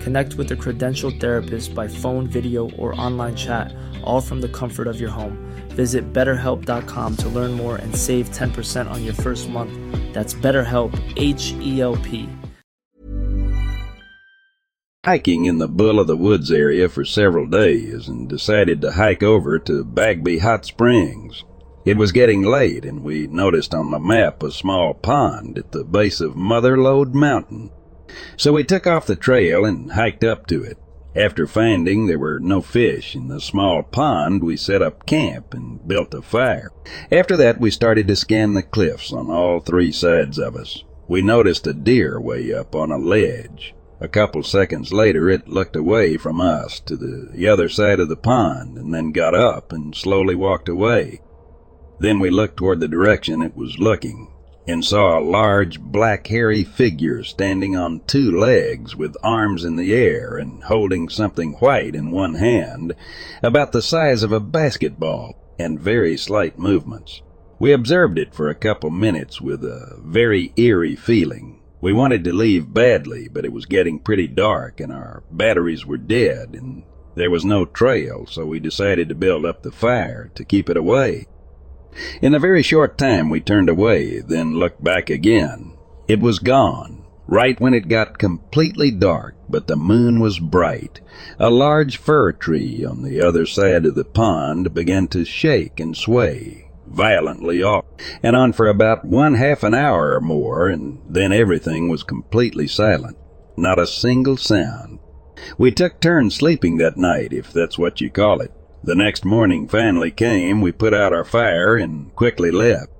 Connect with a credentialed therapist by phone, video, or online chat, all from the comfort of your home. Visit betterhelp.com to learn more and save 10% on your first month. That's BetterHelp, H E L P. hiking in the Bull of the Woods area for several days and decided to hike over to Bagby Hot Springs. It was getting late and we noticed on the map a small pond at the base of Mother Lode Mountain. So we took off the trail and hiked up to it. After finding there were no fish in the small pond, we set up camp and built a fire. After that, we started to scan the cliffs on all three sides of us. We noticed a deer way up on a ledge. A couple seconds later, it looked away from us to the other side of the pond and then got up and slowly walked away. Then we looked toward the direction it was looking and saw a large black hairy figure standing on two legs with arms in the air and holding something white in one hand, about the size of a basketball and very slight movements. We observed it for a couple minutes with a very eerie feeling. We wanted to leave badly, but it was getting pretty dark and our batteries were dead and there was no trail, so we decided to build up the fire to keep it away. In a very short time we turned away, then looked back again. It was gone, right when it got completely dark, but the moon was bright. A large fir tree on the other side of the pond began to shake and sway violently off and on for about one half an hour or more, and then everything was completely silent. Not a single sound. We took turns sleeping that night, if that's what you call it. The next morning finally came, we put out our fire and quickly left.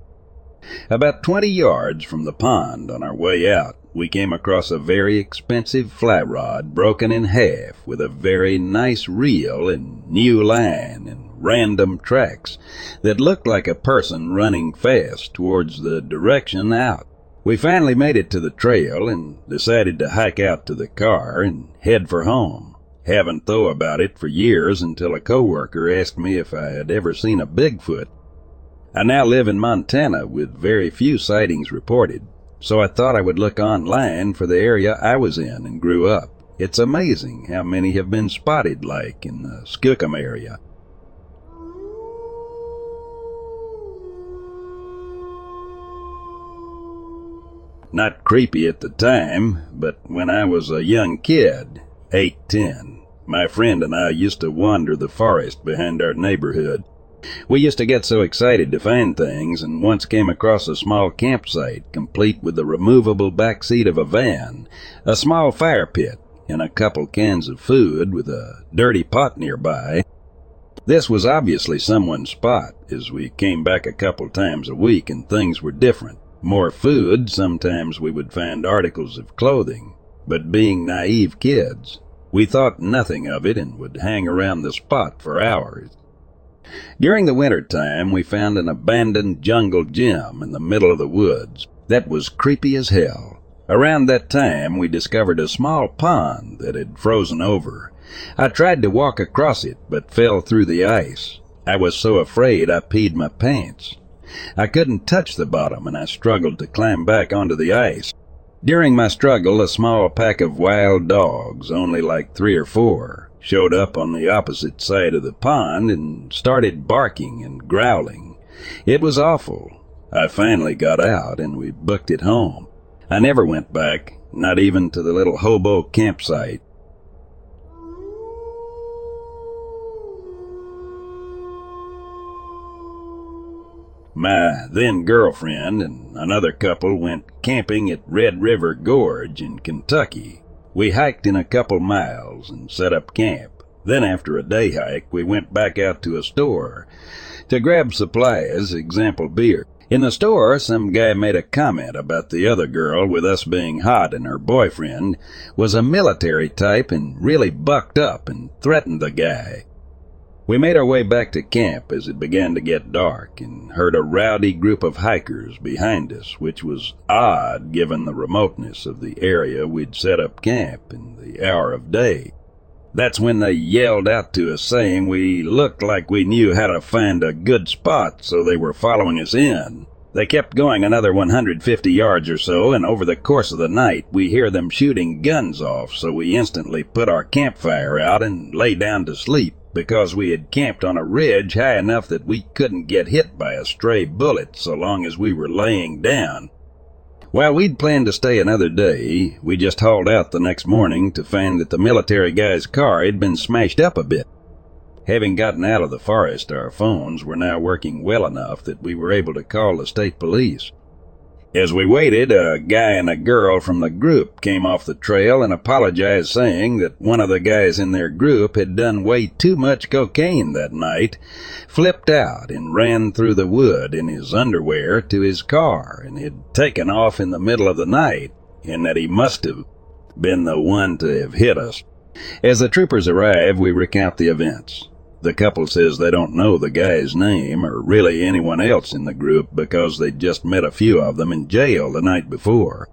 About twenty yards from the pond on our way out, we came across a very expensive fly rod broken in half with a very nice reel and new line and random tracks that looked like a person running fast towards the direction out. We finally made it to the trail and decided to hike out to the car and head for home. Haven't thought about it for years until a coworker asked me if I had ever seen a Bigfoot. I now live in Montana with very few sightings reported, so I thought I would look online for the area I was in and grew up. It's amazing how many have been spotted like in the Skookum area. Not creepy at the time, but when I was a young kid, eight, ten, my friend and I used to wander the forest behind our neighborhood. We used to get so excited to find things and once came across a small campsite complete with the removable back seat of a van, a small fire pit, and a couple cans of food with a dirty pot nearby. This was obviously someone's spot as we came back a couple times a week and things were different. More food, sometimes we would find articles of clothing, but being naive kids, we thought nothing of it and would hang around the spot for hours. During the winter time, we found an abandoned jungle gym in the middle of the woods that was creepy as hell. Around that time, we discovered a small pond that had frozen over. I tried to walk across it, but fell through the ice. I was so afraid I peed my pants. I couldn't touch the bottom and I struggled to climb back onto the ice. During my struggle, a small pack of wild dogs, only like three or four, showed up on the opposite side of the pond and started barking and growling. It was awful. I finally got out and we booked it home. I never went back, not even to the little hobo campsite. My then girlfriend and another couple went camping at Red River Gorge in Kentucky. We hiked in a couple miles and set up camp. Then after a day hike, we went back out to a store to grab supplies, example beer. In the store, some guy made a comment about the other girl with us being hot and her boyfriend was a military type and really bucked up and threatened the guy. We made our way back to camp as it began to get dark and heard a rowdy group of hikers behind us, which was odd given the remoteness of the area we'd set up camp in the hour of day. That's when they yelled out to us saying we looked like we knew how to find a good spot, so they were following us in. They kept going another 150 yards or so, and over the course of the night we hear them shooting guns off, so we instantly put our campfire out and lay down to sleep because we had camped on a ridge high enough that we couldn't get hit by a stray bullet so long as we were laying down. While we'd planned to stay another day, we just hauled out the next morning to find that the military guy's car had been smashed up a bit. Having gotten out of the forest, our phones were now working well enough that we were able to call the state police. As we waited, a guy and a girl from the group came off the trail and apologized, saying that one of the guys in their group had done way too much cocaine that night, flipped out, and ran through the wood in his underwear to his car and had taken off in the middle of the night, and that he must have been the one to have hit us. As the troopers arrive, we recount the events. The couple says they don't know the guy's name or really anyone else in the group because they'd just met a few of them in jail the night before.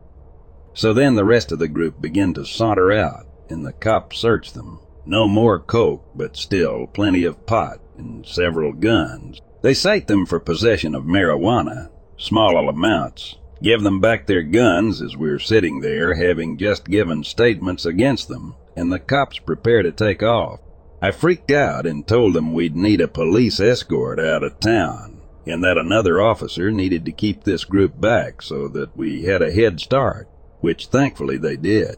So then the rest of the group begin to saunter out and the cops search them. No more coke, but still plenty of pot and several guns. They cite them for possession of marijuana, small amounts, give them back their guns as we're sitting there having just given statements against them, and the cops prepare to take off. I freaked out and told them we'd need a police escort out of town, and that another officer needed to keep this group back so that we had a head start, which thankfully they did.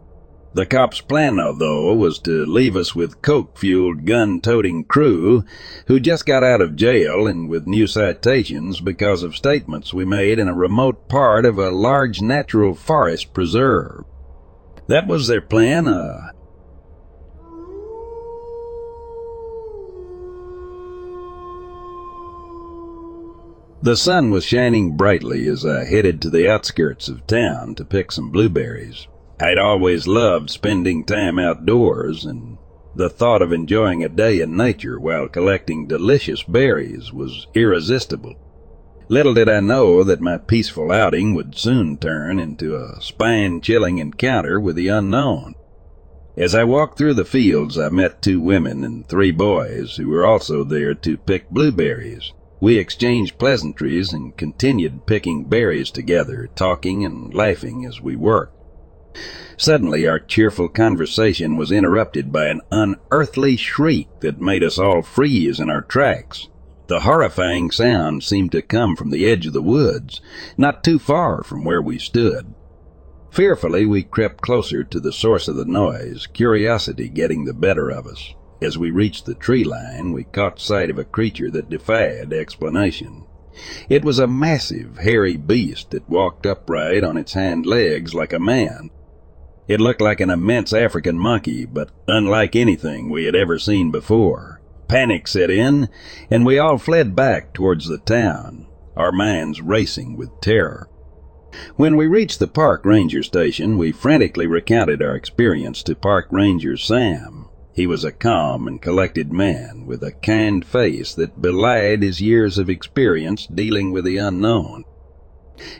The cops' plan, though, was to leave us with coke-fueled gun-toting crew who just got out of jail and with new citations because of statements we made in a remote part of a large natural forest preserve. That was their plan, uh, The sun was shining brightly as I headed to the outskirts of town to pick some blueberries. I'd always loved spending time outdoors, and the thought of enjoying a day in nature while collecting delicious berries was irresistible. Little did I know that my peaceful outing would soon turn into a spine-chilling encounter with the unknown. As I walked through the fields, I met two women and three boys who were also there to pick blueberries. We exchanged pleasantries and continued picking berries together, talking and laughing as we worked. Suddenly, our cheerful conversation was interrupted by an unearthly shriek that made us all freeze in our tracks. The horrifying sound seemed to come from the edge of the woods, not too far from where we stood. Fearfully, we crept closer to the source of the noise, curiosity getting the better of us. As we reached the tree line, we caught sight of a creature that defied explanation. It was a massive, hairy beast that walked upright on its hind legs like a man. It looked like an immense African monkey, but unlike anything we had ever seen before. Panic set in, and we all fled back towards the town, our minds racing with terror. When we reached the park ranger station, we frantically recounted our experience to Park Ranger Sam. He was a calm and collected man with a kind face that belied his years of experience dealing with the unknown.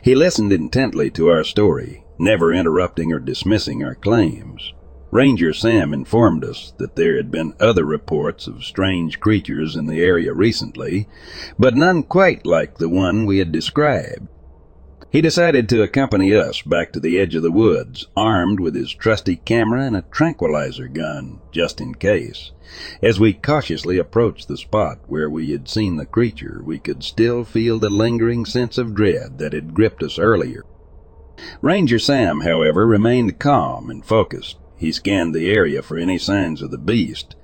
He listened intently to our story, never interrupting or dismissing our claims. Ranger Sam informed us that there had been other reports of strange creatures in the area recently, but none quite like the one we had described. He decided to accompany us back to the edge of the woods, armed with his trusty camera and a tranquilizer gun, just in case. As we cautiously approached the spot where we had seen the creature, we could still feel the lingering sense of dread that had gripped us earlier. Ranger Sam, however, remained calm and focused. He scanned the area for any signs of the beast,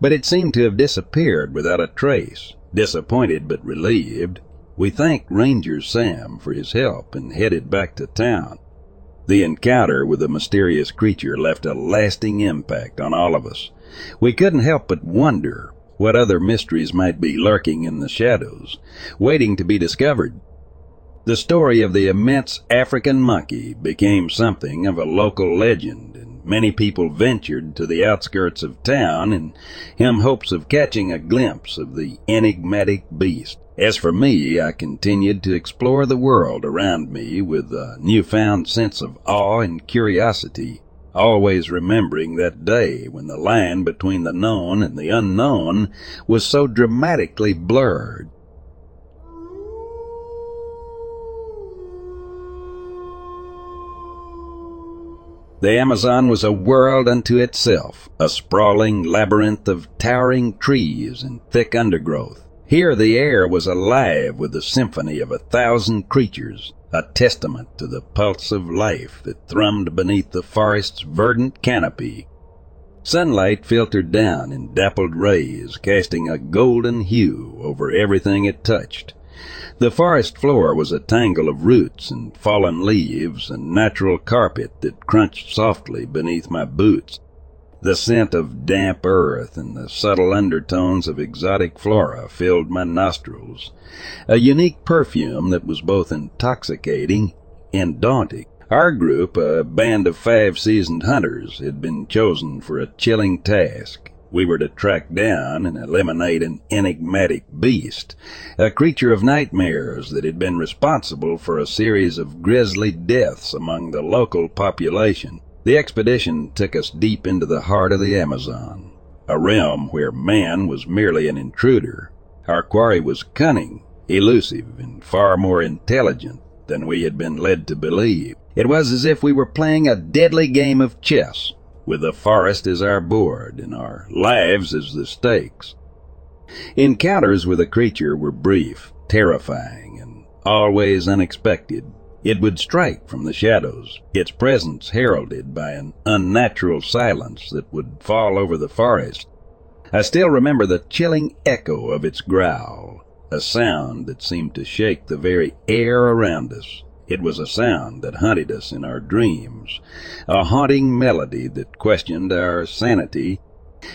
but it seemed to have disappeared without a trace. Disappointed but relieved, we thanked Ranger Sam for his help and headed back to town. The encounter with the mysterious creature left a lasting impact on all of us. We couldn't help but wonder what other mysteries might be lurking in the shadows, waiting to be discovered. The story of the immense African monkey became something of a local legend, and many people ventured to the outskirts of town in him hopes of catching a glimpse of the enigmatic beast. As for me, I continued to explore the world around me with a newfound sense of awe and curiosity, always remembering that day when the line between the known and the unknown was so dramatically blurred. The Amazon was a world unto itself, a sprawling labyrinth of towering trees and thick undergrowth. Here the air was alive with the symphony of a thousand creatures, a testament to the pulse of life that thrummed beneath the forest's verdant canopy. Sunlight filtered down in dappled rays, casting a golden hue over everything it touched. The forest floor was a tangle of roots and fallen leaves and natural carpet that crunched softly beneath my boots. The scent of damp earth and the subtle undertones of exotic flora filled my nostrils, a unique perfume that was both intoxicating and daunting. Our group, a band of five seasoned hunters, had been chosen for a chilling task. We were to track down and eliminate an enigmatic beast, a creature of nightmares that had been responsible for a series of grisly deaths among the local population. The expedition took us deep into the heart of the Amazon, a realm where man was merely an intruder. Our quarry was cunning, elusive, and far more intelligent than we had been led to believe. It was as if we were playing a deadly game of chess, with the forest as our board and our lives as the stakes. Encounters with the creature were brief, terrifying, and always unexpected. It would strike from the shadows, its presence heralded by an unnatural silence that would fall over the forest. I still remember the chilling echo of its growl, a sound that seemed to shake the very air around us. It was a sound that haunted us in our dreams, a haunting melody that questioned our sanity.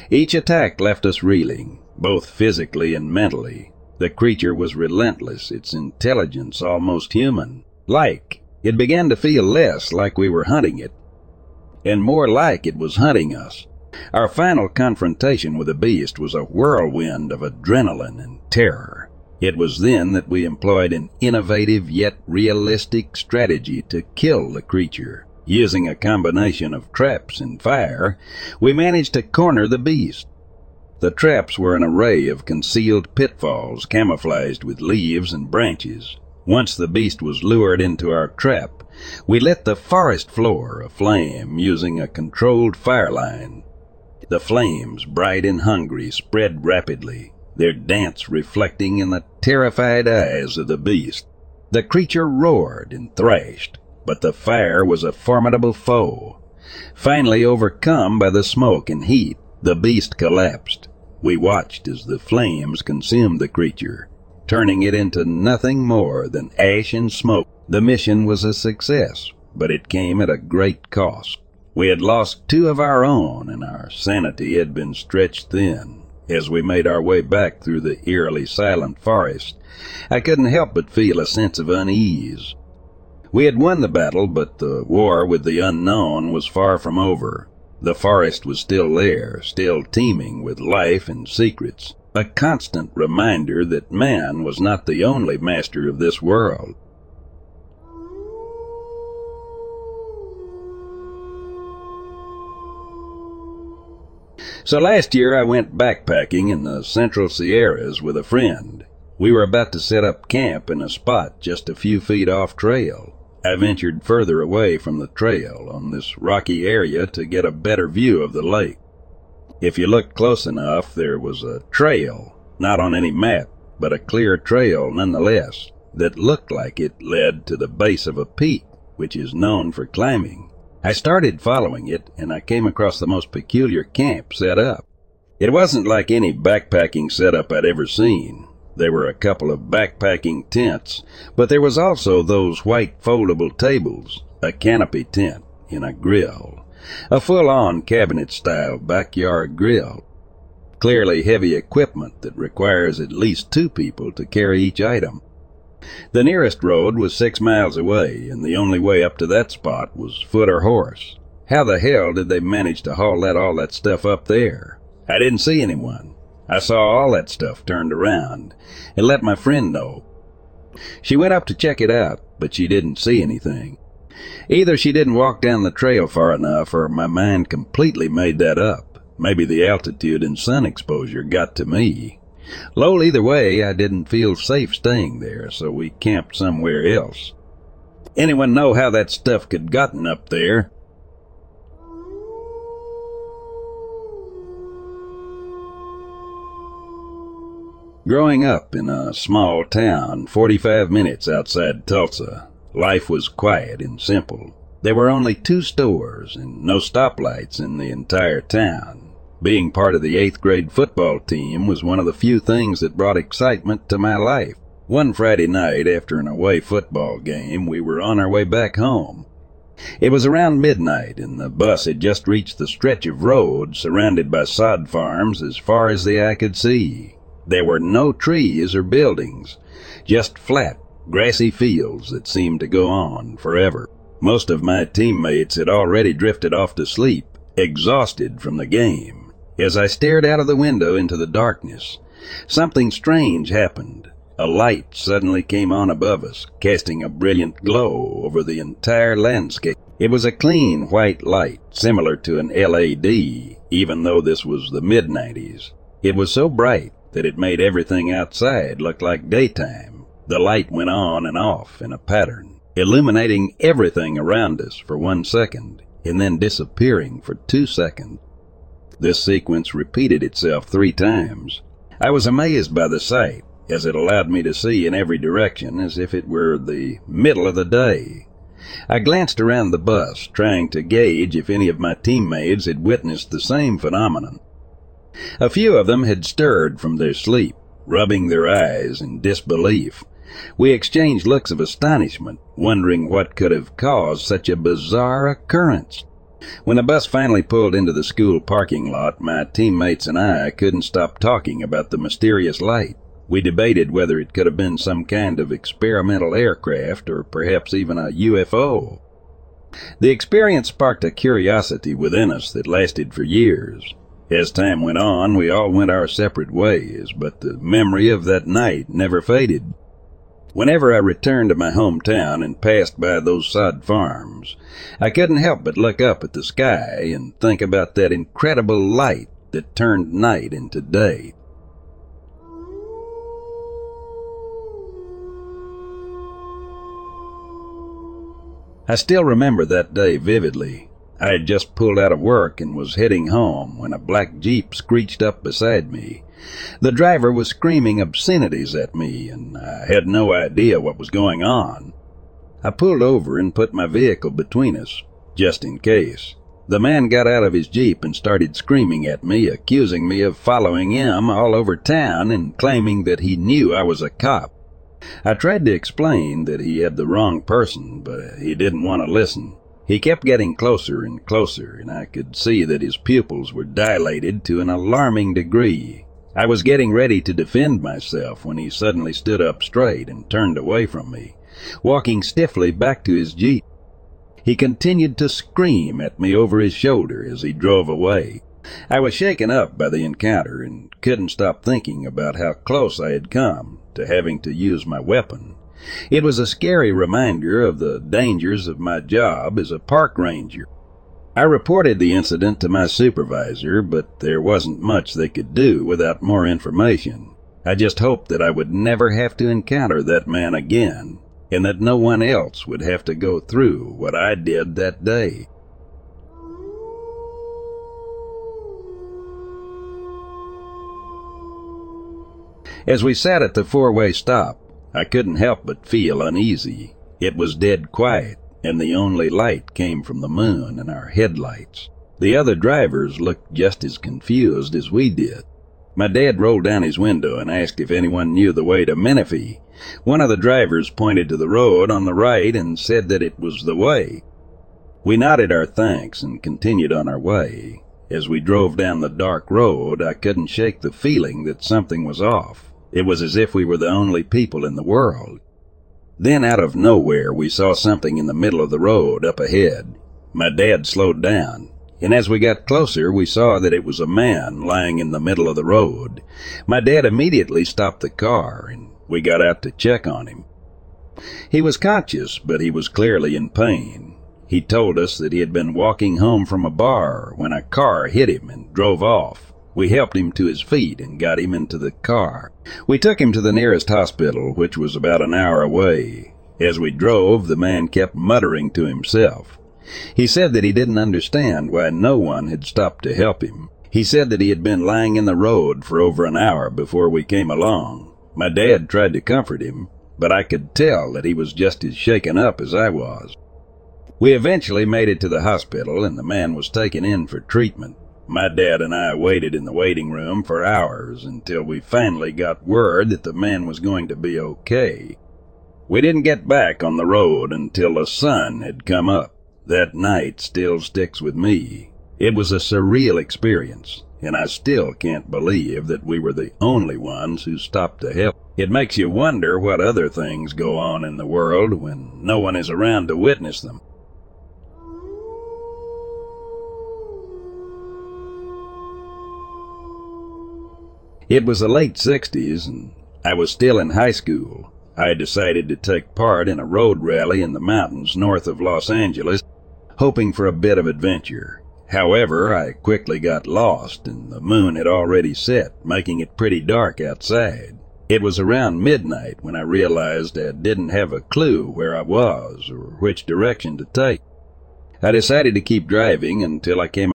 Each attack left us reeling, both physically and mentally. The creature was relentless, its intelligence almost human. Like, it began to feel less like we were hunting it, and more like it was hunting us. Our final confrontation with the beast was a whirlwind of adrenaline and terror. It was then that we employed an innovative yet realistic strategy to kill the creature. Using a combination of traps and fire, we managed to corner the beast. The traps were an array of concealed pitfalls camouflaged with leaves and branches. Once the beast was lured into our trap, we lit the forest floor aflame using a controlled fire line. The flames, bright and hungry, spread rapidly, their dance reflecting in the terrified eyes of the beast. The creature roared and thrashed, but the fire was a formidable foe. Finally overcome by the smoke and heat, the beast collapsed. We watched as the flames consumed the creature, turning it into nothing more than ash and smoke. The mission was a success, but it came at a great cost. We had lost two of our own, and our sanity had been stretched thin. As we made our way back through the eerily silent forest, I couldn't help but feel a sense of unease. We had won the battle, but the war with the unknown was far from over. The forest was still there, still teeming with life and secrets, a constant reminder that man was not the only master of this world. So last year I went backpacking in the Central Sierras with a friend. We were about to set up camp in a spot just a few feet off trail. I ventured further away from the trail on this rocky area to get a better view of the lake. If you looked close enough, there was a trail, not on any map, but a clear trail nonetheless, that looked like it led to the base of a peak, which is known for climbing. I started following it, and I came across the most peculiar camp set up. It wasn't like any backpacking setup I'd ever seen. There were a couple of backpacking tents, but there was also those white foldable tables, a canopy tent, and a grill. A full-on cabinet-style backyard grill. Clearly heavy equipment that requires at least two people to carry each item. The nearest road was six miles away, and the only way up to that spot was foot or horse. How the hell did they manage to haul that all that stuff up there? I didn't see anyone. I saw all that stuff turned around and let my friend know. She went up to check it out, but she didn't see anything. Either she didn't walk down the trail far enough or my mind completely made that up. Maybe the altitude and sun exposure got to me. Lol, either way, I didn't feel safe staying there, so we camped somewhere else. Anyone know how that stuff could gotten up there? Growing up in a small town 45 minutes outside Tulsa, life was quiet and simple. There were only two stores and no stoplights in the entire town. Being part of the eighth grade football team was one of the few things that brought excitement to my life. One Friday night after an away football game, we were on our way back home. It was around midnight and the bus had just reached the stretch of road surrounded by sod farms as far as the eye could see. There were no trees or buildings, just flat, grassy fields that seemed to go on forever. Most of my teammates had already drifted off to sleep, exhausted from the game. As I stared out of the window into the darkness, something strange happened. A light suddenly came on above us, casting a brilliant glow over the entire landscape. It was a clean white light, similar to an LED, even though this was the mid-90s. It was so bright that it made everything outside look like daytime. The light went on and off in a pattern, illuminating everything around us for one second, and then disappearing for two seconds. This sequence repeated itself three times. I was amazed by the sight, as it allowed me to see in every direction as if it were the middle of the day. I glanced around the bus, trying to gauge if any of my teammates had witnessed the same phenomenon. A few of them had stirred from their sleep, rubbing their eyes in disbelief. We exchanged looks of astonishment, wondering what could have caused such a bizarre occurrence. When the bus finally pulled into the school parking lot, my teammates and I couldn't stop talking about the mysterious light. We debated whether it could have been some kind of experimental aircraft or perhaps even a UFO. The experience sparked a curiosity within us that lasted for years. As time went on, we all went our separate ways, but the memory of that night never faded. Whenever I returned to my hometown and passed by those sod farms, I couldn't help but look up at the sky and think about that incredible light that turned night into day. I still remember that day vividly. I had just pulled out of work and was heading home when a black Jeep screeched up beside me. The driver was screaming obscenities at me, and I had no idea what was going on. I pulled over and put my vehicle between us, just in case. The man got out of his Jeep and started screaming at me, accusing me of following him all over town and claiming that he knew I was a cop. I tried to explain that he had the wrong person, but he didn't want to listen. He kept getting closer and closer, and I could see that his pupils were dilated to an alarming degree. I was getting ready to defend myself when he suddenly stood up straight and turned away from me, walking stiffly back to his jeep. He continued to scream at me over his shoulder as he drove away. I was shaken up by the encounter and couldn't stop thinking about how close I had come to having to use my weapon. It was a scary reminder of the dangers of my job as a park ranger. I reported the incident to my supervisor, but there wasn't much they could do without more information. I just hoped that I would never have to encounter that man again, and that no one else would have to go through what I did that day. As we sat at the four-way stop, I couldn't help but feel uneasy. It was dead quiet, and the only light came from the moon and our headlights. The other drivers looked just as confused as we did. My dad rolled down his window and asked if anyone knew the way to Menifee. One of the drivers pointed to the road on the right and said that it was the way. We nodded our thanks and continued on our way. As we drove down the dark road, I couldn't shake the feeling that something was off. It was as if we were the only people in the world. Then out of nowhere we saw something in the middle of the road up ahead. My dad slowed down, and as we got closer we saw that it was a man lying in the middle of the road. My dad immediately stopped the car and we got out to check on him. He was conscious, but he was clearly in pain. He told us that he had been walking home from a bar when a car hit him and drove off. We helped him to his feet and got him into the car. We took him to the nearest hospital, which was about an hour away. As we drove, the man kept muttering to himself. He said that he didn't understand why no one had stopped to help him. He said that he had been lying in the road for over an hour before we came along. My dad tried to comfort him, but I could tell that he was just as shaken up as I was. We eventually made it to the hospital and the man was taken in for treatment. My dad and I waited in the waiting room for hours until we finally got word that the man was going to be okay. We didn't get back on the road until the sun had come up. That night still sticks with me. It was a surreal experience, and I still can't believe that we were the only ones who stopped to help. It makes you wonder what other things go on in the world when no one is around to witness them. It was the late 60s, and I was still in high school. I decided to take part in a road rally in the mountains north of Los Angeles, hoping for a bit of adventure. However, I quickly got lost, and the moon had already set, making it pretty dark outside. It was around midnight when I realized I didn't have a clue where I was or which direction to take. I decided to keep driving until I came.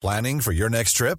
Planning for your next trip?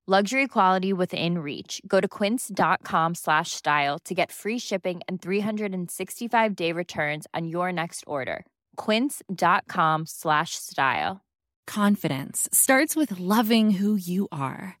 Luxury quality within reach. Go to quince.com slash style to get free shipping and 365 day returns on your next order. Quince.com slash style. Confidence starts with loving who you are.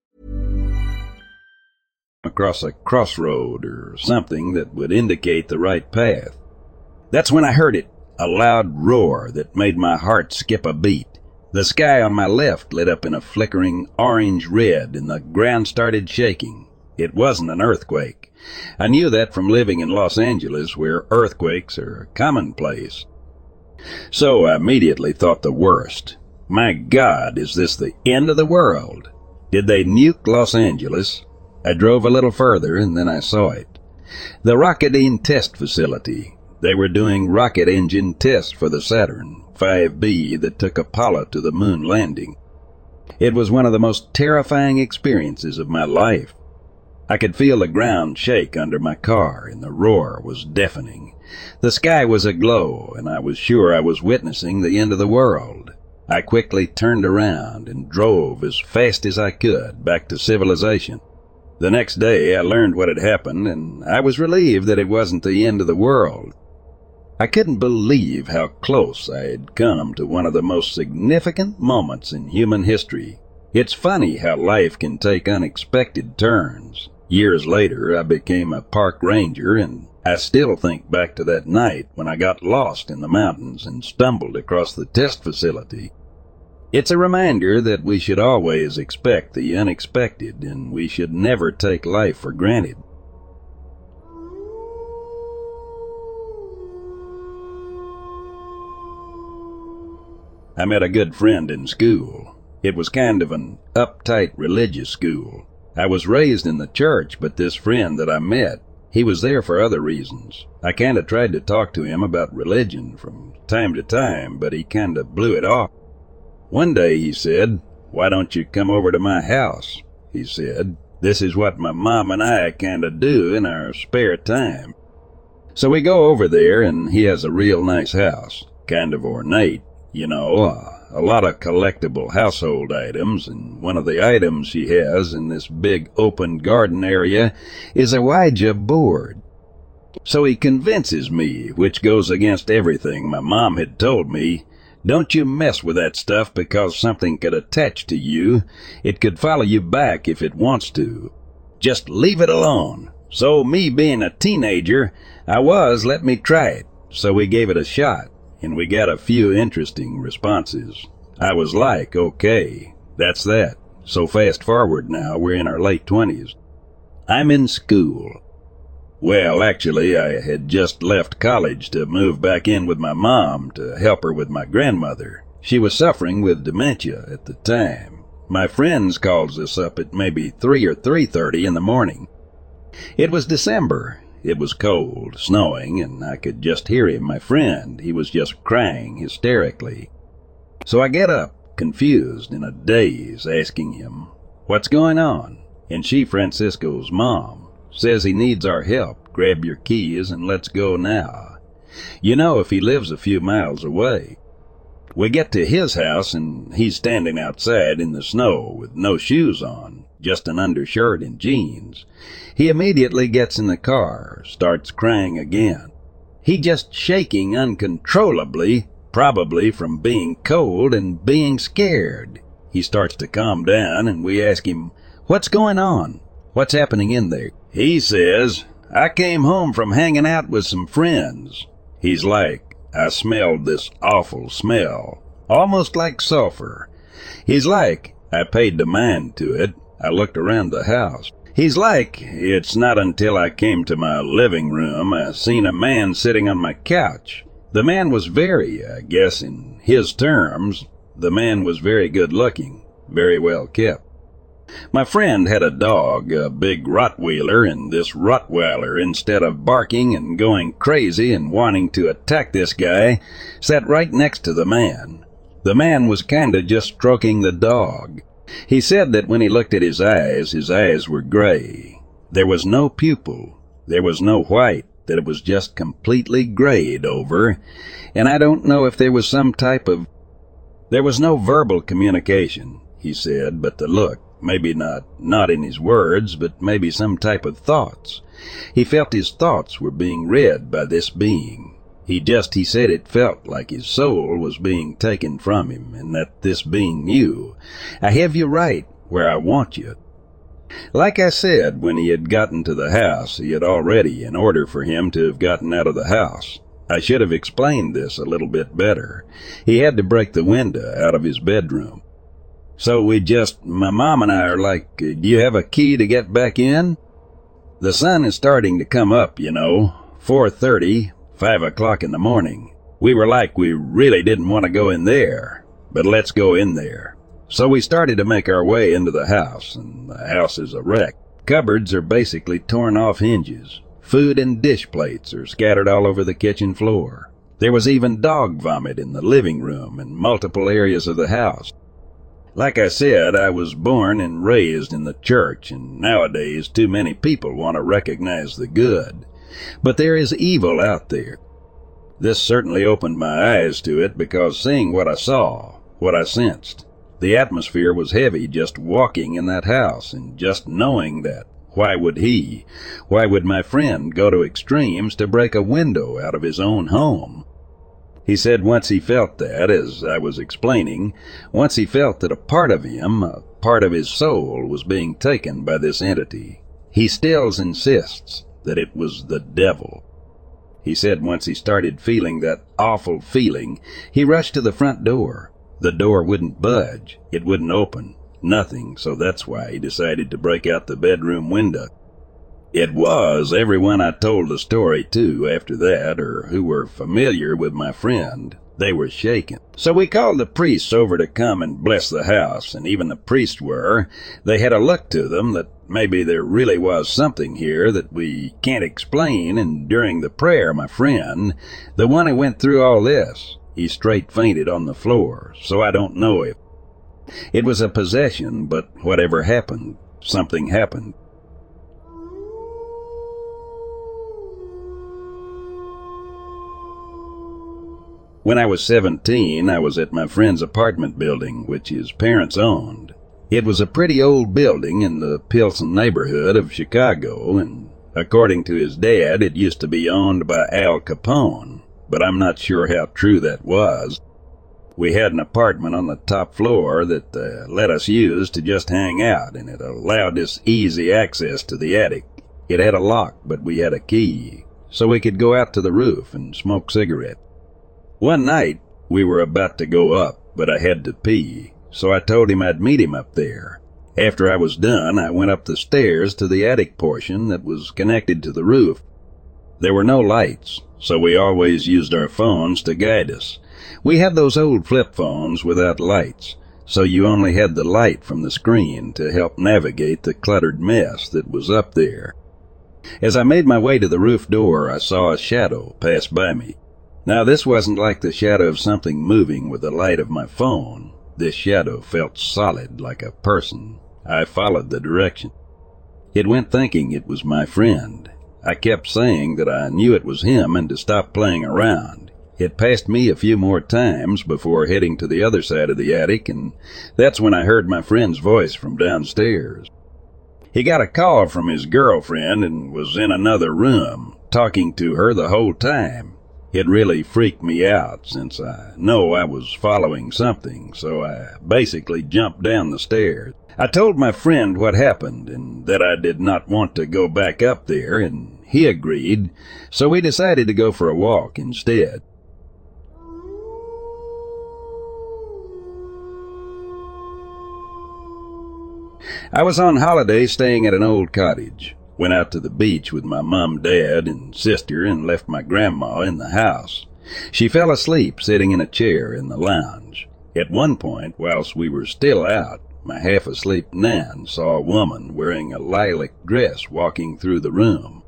Across a crossroad or something that would indicate the right path. That's when I heard it, a loud roar that made my heart skip a beat. The sky on my left lit up in a flickering orange red and the ground started shaking. It wasn't an earthquake. I knew that from living in Los Angeles where earthquakes are commonplace. So I immediately thought the worst. My God, is this the end of the world? Did they nuke Los Angeles? I drove a little further and then I saw it. The Rocketdyne Test Facility. They were doing rocket engine tests for the Saturn 5B that took Apollo to the moon landing. It was one of the most terrifying experiences of my life. I could feel the ground shake under my car and the roar was deafening. The sky was aglow and I was sure I was witnessing the end of the world. I quickly turned around and drove as fast as I could back to civilization. The next day I learned what had happened, and I was relieved that it wasn't the end of the world. I couldn't believe how close I had come to one of the most significant moments in human history. It's funny how life can take unexpected turns. Years later, I became a park ranger, and I still think back to that night when I got lost in the mountains and stumbled across the test facility. It's a reminder that we should always expect the unexpected and we should never take life for granted. I met a good friend in school. It was kind of an uptight religious school. I was raised in the church, but this friend that I met, he was there for other reasons. I kind of tried to talk to him about religion from time to time, but he kind of blew it off. One day he said, Why don't you come over to my house? He said, This is what my mom and I kind of do in our spare time. So we go over there, and he has a real nice house, kind of ornate, you know, uh, a lot of collectible household items, and one of the items he has in this big open garden area is a Ouija board. So he convinces me, which goes against everything my mom had told me, don't you mess with that stuff because something could attach to you. It could follow you back if it wants to. Just leave it alone. So me being a teenager, I was let me try it. So we gave it a shot, and we got a few interesting responses. I was like, okay, that's that. So fast forward now, we're in our late twenties. I'm in school. Well, actually, I had just left college to move back in with my mom to help her with my grandmother. She was suffering with dementia at the time. My friends calls us up at maybe 3 or 3.30 in the morning. It was December. It was cold, snowing, and I could just hear him, my friend. He was just crying hysterically. So I get up, confused, in a daze, asking him, What's going on? And she, Francisco's mom, Says he needs our help. Grab your keys and let's go now. You know if he lives a few miles away. We get to his house and he's standing outside in the snow with no shoes on, just an undershirt and jeans. He immediately gets in the car, starts crying again. He just shaking uncontrollably, probably from being cold and being scared. He starts to calm down and we ask him, What's going on? What's happening in there? He says, I came home from hanging out with some friends. He's like, I smelled this awful smell, almost like sulfur. He's like, I paid the mind to it. I looked around the house. He's like, it's not until I came to my living room I seen a man sitting on my couch. The man was very, I guess in his terms, the man was very good looking, very well kept. My friend had a dog, a big Rottweiler, and this Rottweiler, instead of barking and going crazy and wanting to attack this guy, sat right next to the man. The man was kinda just stroking the dog. He said that when he looked at his eyes, his eyes were gray. There was no pupil. There was no white, that it was just completely grayed over, and I don't know if there was some type of... There was no verbal communication, he said, but the look. Maybe not, not in his words, but maybe some type of thoughts. He felt his thoughts were being read by this being. He just, he said it felt like his soul was being taken from him, and that this being knew, I have you right where I want you. Like I said, when he had gotten to the house, he had already, in order for him to have gotten out of the house, I should have explained this a little bit better. He had to break the window out of his bedroom. So we just, my mom and I are like, do you have a key to get back in? The sun is starting to come up, you know. 4.30, 5 o'clock in the morning. We were like, we really didn't want to go in there, but let's go in there. So we started to make our way into the house, and the house is a wreck. Cupboards are basically torn off hinges. Food and dish plates are scattered all over the kitchen floor. There was even dog vomit in the living room and multiple areas of the house. Like I said, I was born and raised in the church, and nowadays too many people want to recognize the good. But there is evil out there. This certainly opened my eyes to it because seeing what I saw, what I sensed, the atmosphere was heavy just walking in that house and just knowing that. Why would he, why would my friend go to extremes to break a window out of his own home? He said once he felt that, as I was explaining, once he felt that a part of him, a part of his soul, was being taken by this entity. He still insists that it was the devil. He said once he started feeling that awful feeling, he rushed to the front door. The door wouldn't budge. It wouldn't open. Nothing, so that's why he decided to break out the bedroom window. It was everyone I told the story to after that, or who were familiar with my friend. They were shaken. So we called the priests over to come and bless the house, and even the priests were. They had a look to them that maybe there really was something here that we can't explain, and during the prayer, my friend, the one who went through all this, he straight fainted on the floor, so I don't know if it was a possession, but whatever happened, something happened. When I was 17, I was at my friend's apartment building, which his parents owned. It was a pretty old building in the Pilsen neighborhood of Chicago, and according to his dad, it used to be owned by Al Capone, but I'm not sure how true that was. We had an apartment on the top floor that uh, let us use to just hang out, and it allowed us easy access to the attic. It had a lock, but we had a key, so we could go out to the roof and smoke cigarettes. One night, we were about to go up, but I had to pee, so I told him I'd meet him up there. After I was done, I went up the stairs to the attic portion that was connected to the roof. There were no lights, so we always used our phones to guide us. We had those old flip phones without lights, so you only had the light from the screen to help navigate the cluttered mess that was up there. As I made my way to the roof door, I saw a shadow pass by me. Now, this wasn't like the shadow of something moving with the light of my phone. This shadow felt solid like a person. I followed the direction. It went thinking it was my friend. I kept saying that I knew it was him and to stop playing around. It passed me a few more times before heading to the other side of the attic, and that's when I heard my friend's voice from downstairs. He got a call from his girlfriend and was in another room, talking to her the whole time. It really freaked me out since I know I was following something, so I basically jumped down the stairs. I told my friend what happened and that I did not want to go back up there, and he agreed, so we decided to go for a walk instead. I was on holiday staying at an old cottage. Went out to the beach with my mom, dad, and sister and left my grandma in the house. She fell asleep sitting in a chair in the lounge. At one point, whilst we were still out, my half asleep Nan saw a woman wearing a lilac dress walking through the room.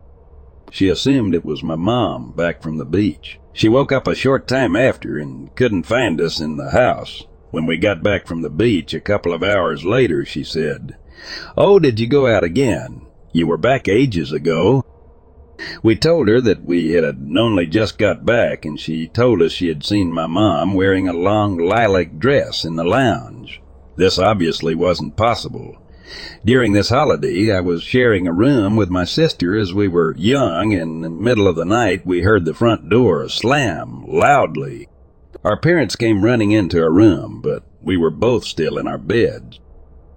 She assumed it was my mom back from the beach. She woke up a short time after and couldn't find us in the house. When we got back from the beach a couple of hours later, she said, Oh, did you go out again? You were back ages ago. We told her that we had only just got back, and she told us she had seen my mom wearing a long lilac dress in the lounge. This obviously wasn't possible. During this holiday, I was sharing a room with my sister as we were young, and in the middle of the night we heard the front door slam loudly. Our parents came running into our room, but we were both still in our beds.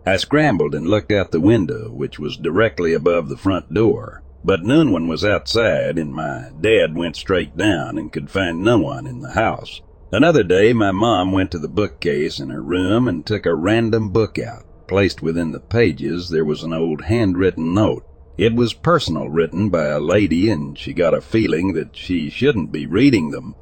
I scrambled and looked out the window, which was directly above the front door, but no one was outside, and my dad went straight down and could find no one in the house. Another day, my mom went to the bookcase in her room and took a random book out. Placed within the pages, there was an old handwritten note. It was personal, written by a lady, and she got a feeling that she shouldn't be reading them.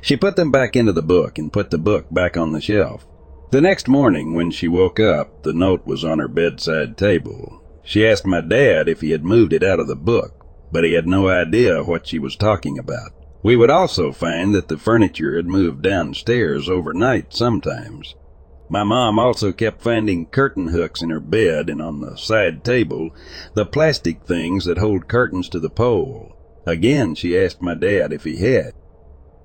She put them back into the book and put the book back on the shelf. The next morning, when she woke up, the note was on her bedside table. She asked my dad if he had moved it out of the book, but he had no idea what she was talking about. We would also find that the furniture had moved downstairs overnight sometimes. My mom also kept finding curtain hooks in her bed and on the side table, the plastic things that hold curtains to the pole. Again, she asked my dad if he had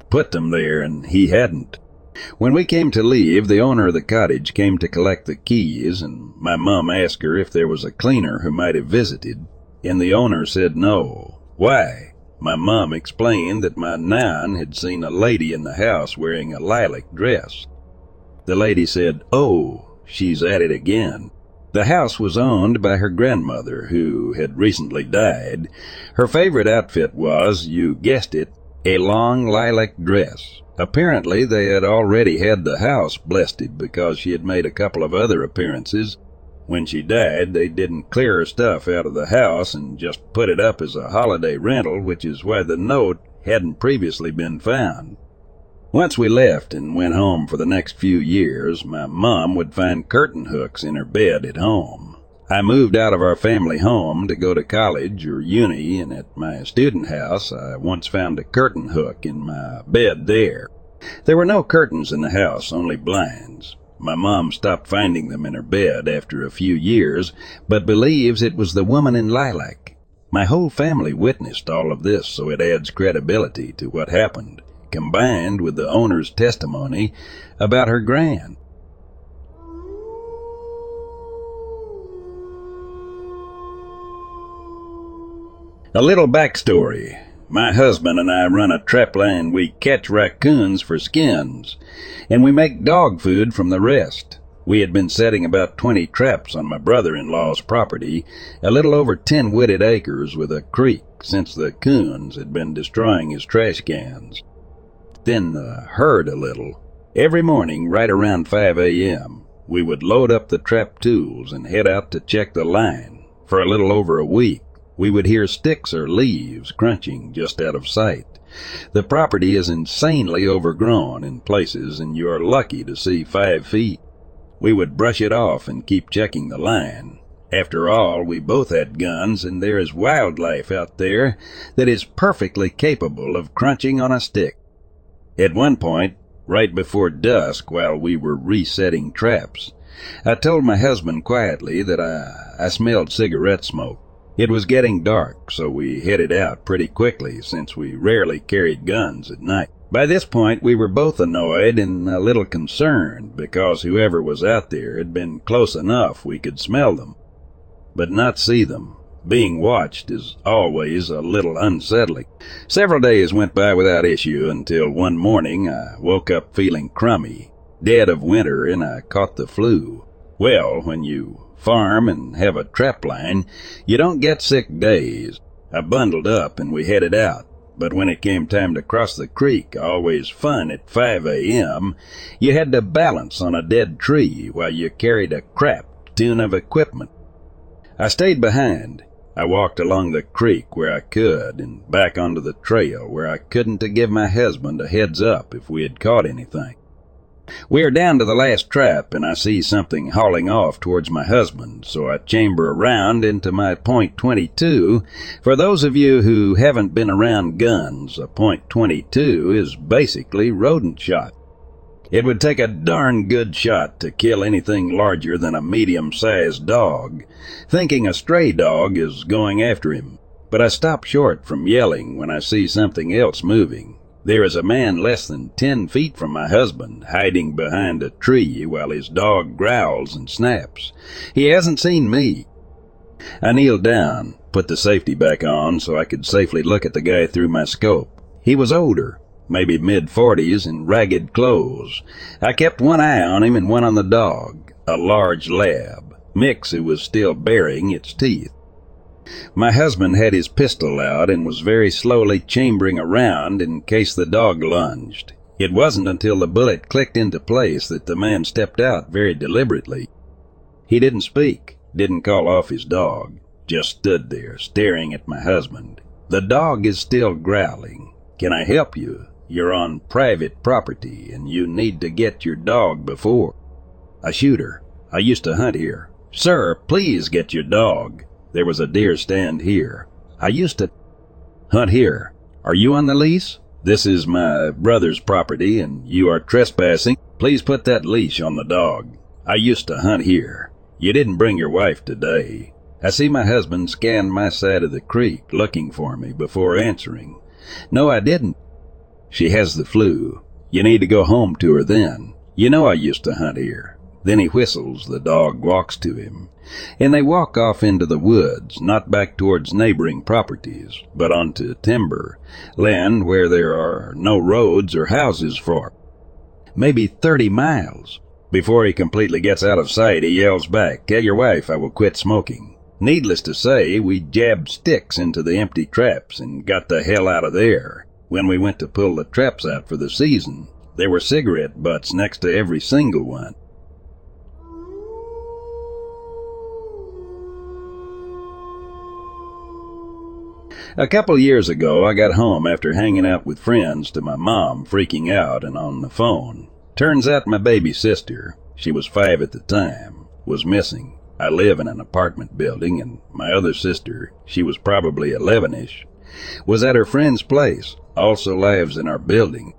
put them there, and he hadn't. When we came to leave, the owner of the cottage came to collect the keys, and my mum asked her if there was a cleaner who might have visited, and the owner said no. Why? My mum explained that my nan had seen a lady in the house wearing a lilac dress. The lady said, Oh, she's at it again. The house was owned by her grandmother, who had recently died. Her favorite outfit was, you guessed it, a long lilac dress. Apparently, they had already had the house blessed because she had made a couple of other appearances. When she died, they didn't clear her stuff out of the house and just put it up as a holiday rental, which is why the note hadn't previously been found. Once we left and went home for the next few years, my mom would find curtain hooks in her bed at home. I moved out of our family home to go to college or uni, and at my student house I once found a curtain hook in my bed there. There were no curtains in the house, only blinds. My mom stopped finding them in her bed after a few years, but believes it was the woman in lilac. My whole family witnessed all of this, so it adds credibility to what happened, combined with the owner's testimony about her grand. A little backstory. My husband and I run a trap line. We catch raccoons for skins, and we make dog food from the rest. We had been setting about 20 traps on my brother-in-law's property, a little over 10 wooded acres with a creek, since the coons had been destroying his trash cans. Then the herd a little. Every morning, right around 5 a.m., we would load up the trap tools and head out to check the line. For a little over a week, we would hear sticks or leaves crunching just out of sight. The property is insanely overgrown in places, and you are lucky to see five feet. We would brush it off and keep checking the line. After all, we both had guns, and there is wildlife out there that is perfectly capable of crunching on a stick. At one point, right before dusk, while we were resetting traps, I told my husband quietly that I, I smelled cigarette smoke. It was getting dark, so we headed out pretty quickly since we rarely carried guns at night. By this point, we were both annoyed and a little concerned because whoever was out there had been close enough we could smell them, but not see them. Being watched is always a little unsettling. Several days went by without issue until one morning I woke up feeling crummy, dead of winter, and I caught the flu. Well, when you farm and have a trap line, you don't get sick days. I bundled up and we headed out. But when it came time to cross the creek, always fun at 5 a.m., you had to balance on a dead tree while you carried a crap ton of equipment. I stayed behind, I walked along the creek where I could and back onto the trail where I couldn't to give my husband a heads up if we had caught anything. We are down to the last trap and I see something hauling off towards my husband, so I chamber around into my point 22. For those of you who haven't been around guns, a point 22 is basically rodent shot. It would take a darn good shot to kill anything larger than a medium-sized dog, thinking a stray dog is going after him. But I stop short from yelling when I see something else moving. There is a man less than ten feet from my husband, hiding behind a tree while his dog growls and snaps. He hasn't seen me. I kneeled down, put the safety back on so I could safely look at the guy through my scope. He was older, maybe mid forties, in ragged clothes. I kept one eye on him and one on the dog, a large lab, Mix who was still baring its teeth. My husband had his pistol out and was very slowly chambering around in case the dog lunged. It wasn't until the bullet clicked into place that the man stepped out very deliberately. He didn't speak, didn't call off his dog, just stood there staring at my husband. The dog is still growling. Can I help you? You're on private property and you need to get your dog before. A shooter. I used to hunt here. Sir, please get your dog. There was a deer stand here. I used to hunt here. Are you on the lease? This is my brother's property and you are trespassing. Please put that leash on the dog. I used to hunt here. You didn't bring your wife today. I see my husband scan my side of the creek looking for me before answering. No, I didn't. She has the flu. You need to go home to her then. You know I used to hunt here. Then he whistles, the dog walks to him, and they walk off into the woods, not back towards neighboring properties, but onto timber, land where there are no roads or houses for maybe thirty miles. Before he completely gets out of sight, he yells back, Tell your wife I will quit smoking. Needless to say, we jabbed sticks into the empty traps and got the hell out of there. When we went to pull the traps out for the season, there were cigarette butts next to every single one. A couple years ago, I got home after hanging out with friends to my mom freaking out and on the phone. Turns out my baby sister, she was five at the time, was missing. I live in an apartment building, and my other sister, she was probably 11 ish, was at her friend's place, also lives in our building.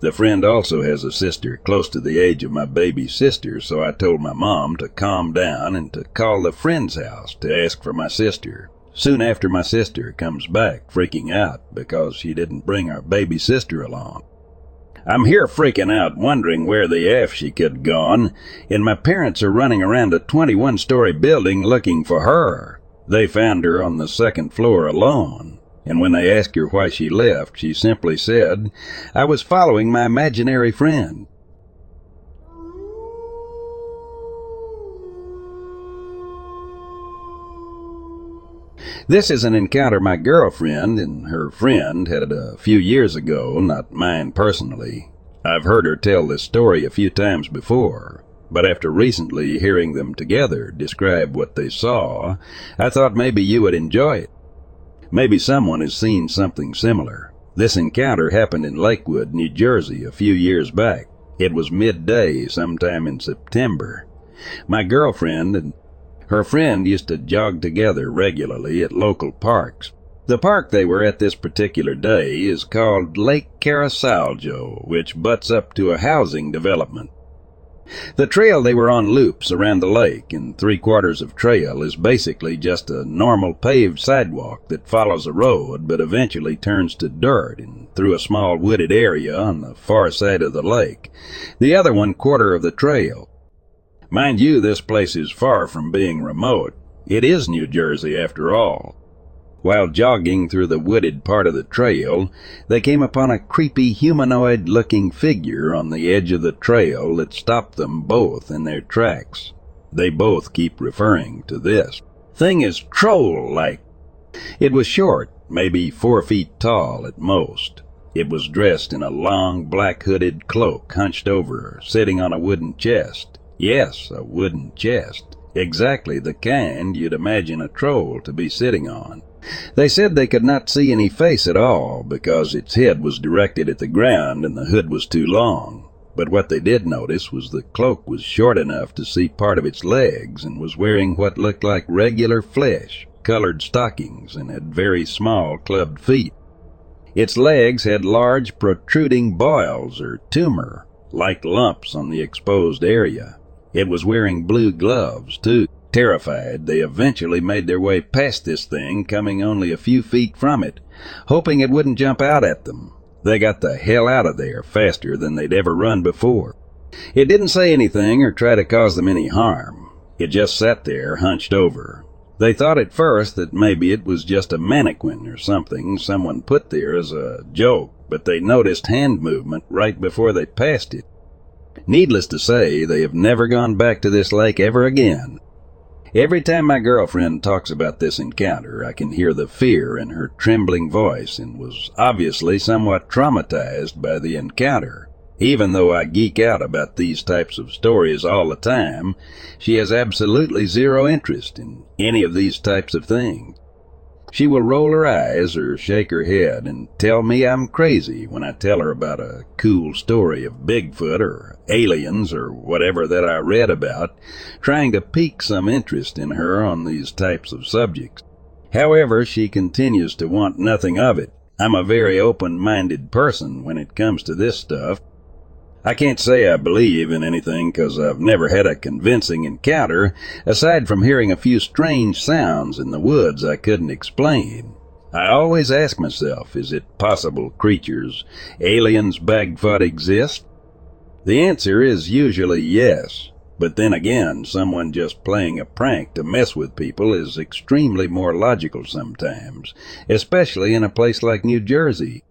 The friend also has a sister close to the age of my baby sister, so I told my mom to calm down and to call the friend's house to ask for my sister. Soon after my sister comes back freaking out because she didn't bring our baby sister along. I'm here freaking out wondering where the F she could gone, and my parents are running around a 21 story building looking for her. They found her on the second floor alone and when they asked her why she left, she simply said, I was following my imaginary friend. This is an encounter my girlfriend and her friend had a few years ago, not mine personally. I've heard her tell this story a few times before, but after recently hearing them together describe what they saw, I thought maybe you would enjoy it. Maybe someone has seen something similar. This encounter happened in Lakewood, New Jersey, a few years back. It was midday, sometime in September. My girlfriend and her friend used to jog together regularly at local parks. The park they were at this particular day is called Lake Carasaljo, which butts up to a housing development. The trail they were on loops around the lake, and three quarters of trail is basically just a normal paved sidewalk that follows a road but eventually turns to dirt and through a small wooded area on the far side of the lake, the other one quarter of the trail. Mind you, this place is far from being remote. It is New Jersey after all. While jogging through the wooded part of the trail, they came upon a creepy humanoid looking figure on the edge of the trail that stopped them both in their tracks. They both keep referring to this. Thing is troll like. It was short, maybe four feet tall at most. It was dressed in a long black hooded cloak hunched over, sitting on a wooden chest. Yes, a wooden chest. Exactly the kind you'd imagine a troll to be sitting on. They said they could not see any face at all because its head was directed at the ground and the hood was too long. But what they did notice was the cloak was short enough to see part of its legs and was wearing what looked like regular flesh, colored stockings, and had very small clubbed feet. Its legs had large protruding boils or tumor, like lumps on the exposed area. It was wearing blue gloves, too. Terrified, they eventually made their way past this thing, coming only a few feet from it, hoping it wouldn't jump out at them. They got the hell out of there faster than they'd ever run before. It didn't say anything or try to cause them any harm. It just sat there, hunched over. They thought at first that maybe it was just a mannequin or something someone put there as a joke, but they noticed hand movement right before they passed it. Needless to say, they have never gone back to this lake ever again. Every time my girlfriend talks about this encounter, I can hear the fear in her trembling voice and was obviously somewhat traumatized by the encounter. Even though I geek out about these types of stories all the time, she has absolutely zero interest in any of these types of things. She will roll her eyes or shake her head and tell me I'm crazy when I tell her about a cool story of Bigfoot or aliens or whatever that I read about, trying to pique some interest in her on these types of subjects. However, she continues to want nothing of it. I'm a very open-minded person when it comes to this stuff, I can't say I believe in anything because I've never had a convincing encounter, aside from hearing a few strange sounds in the woods I couldn't explain. I always ask myself, is it possible creatures, aliens, Bigfoot exist? The answer is usually yes, but then again, someone just playing a prank to mess with people is extremely more logical sometimes, especially in a place like New Jersey.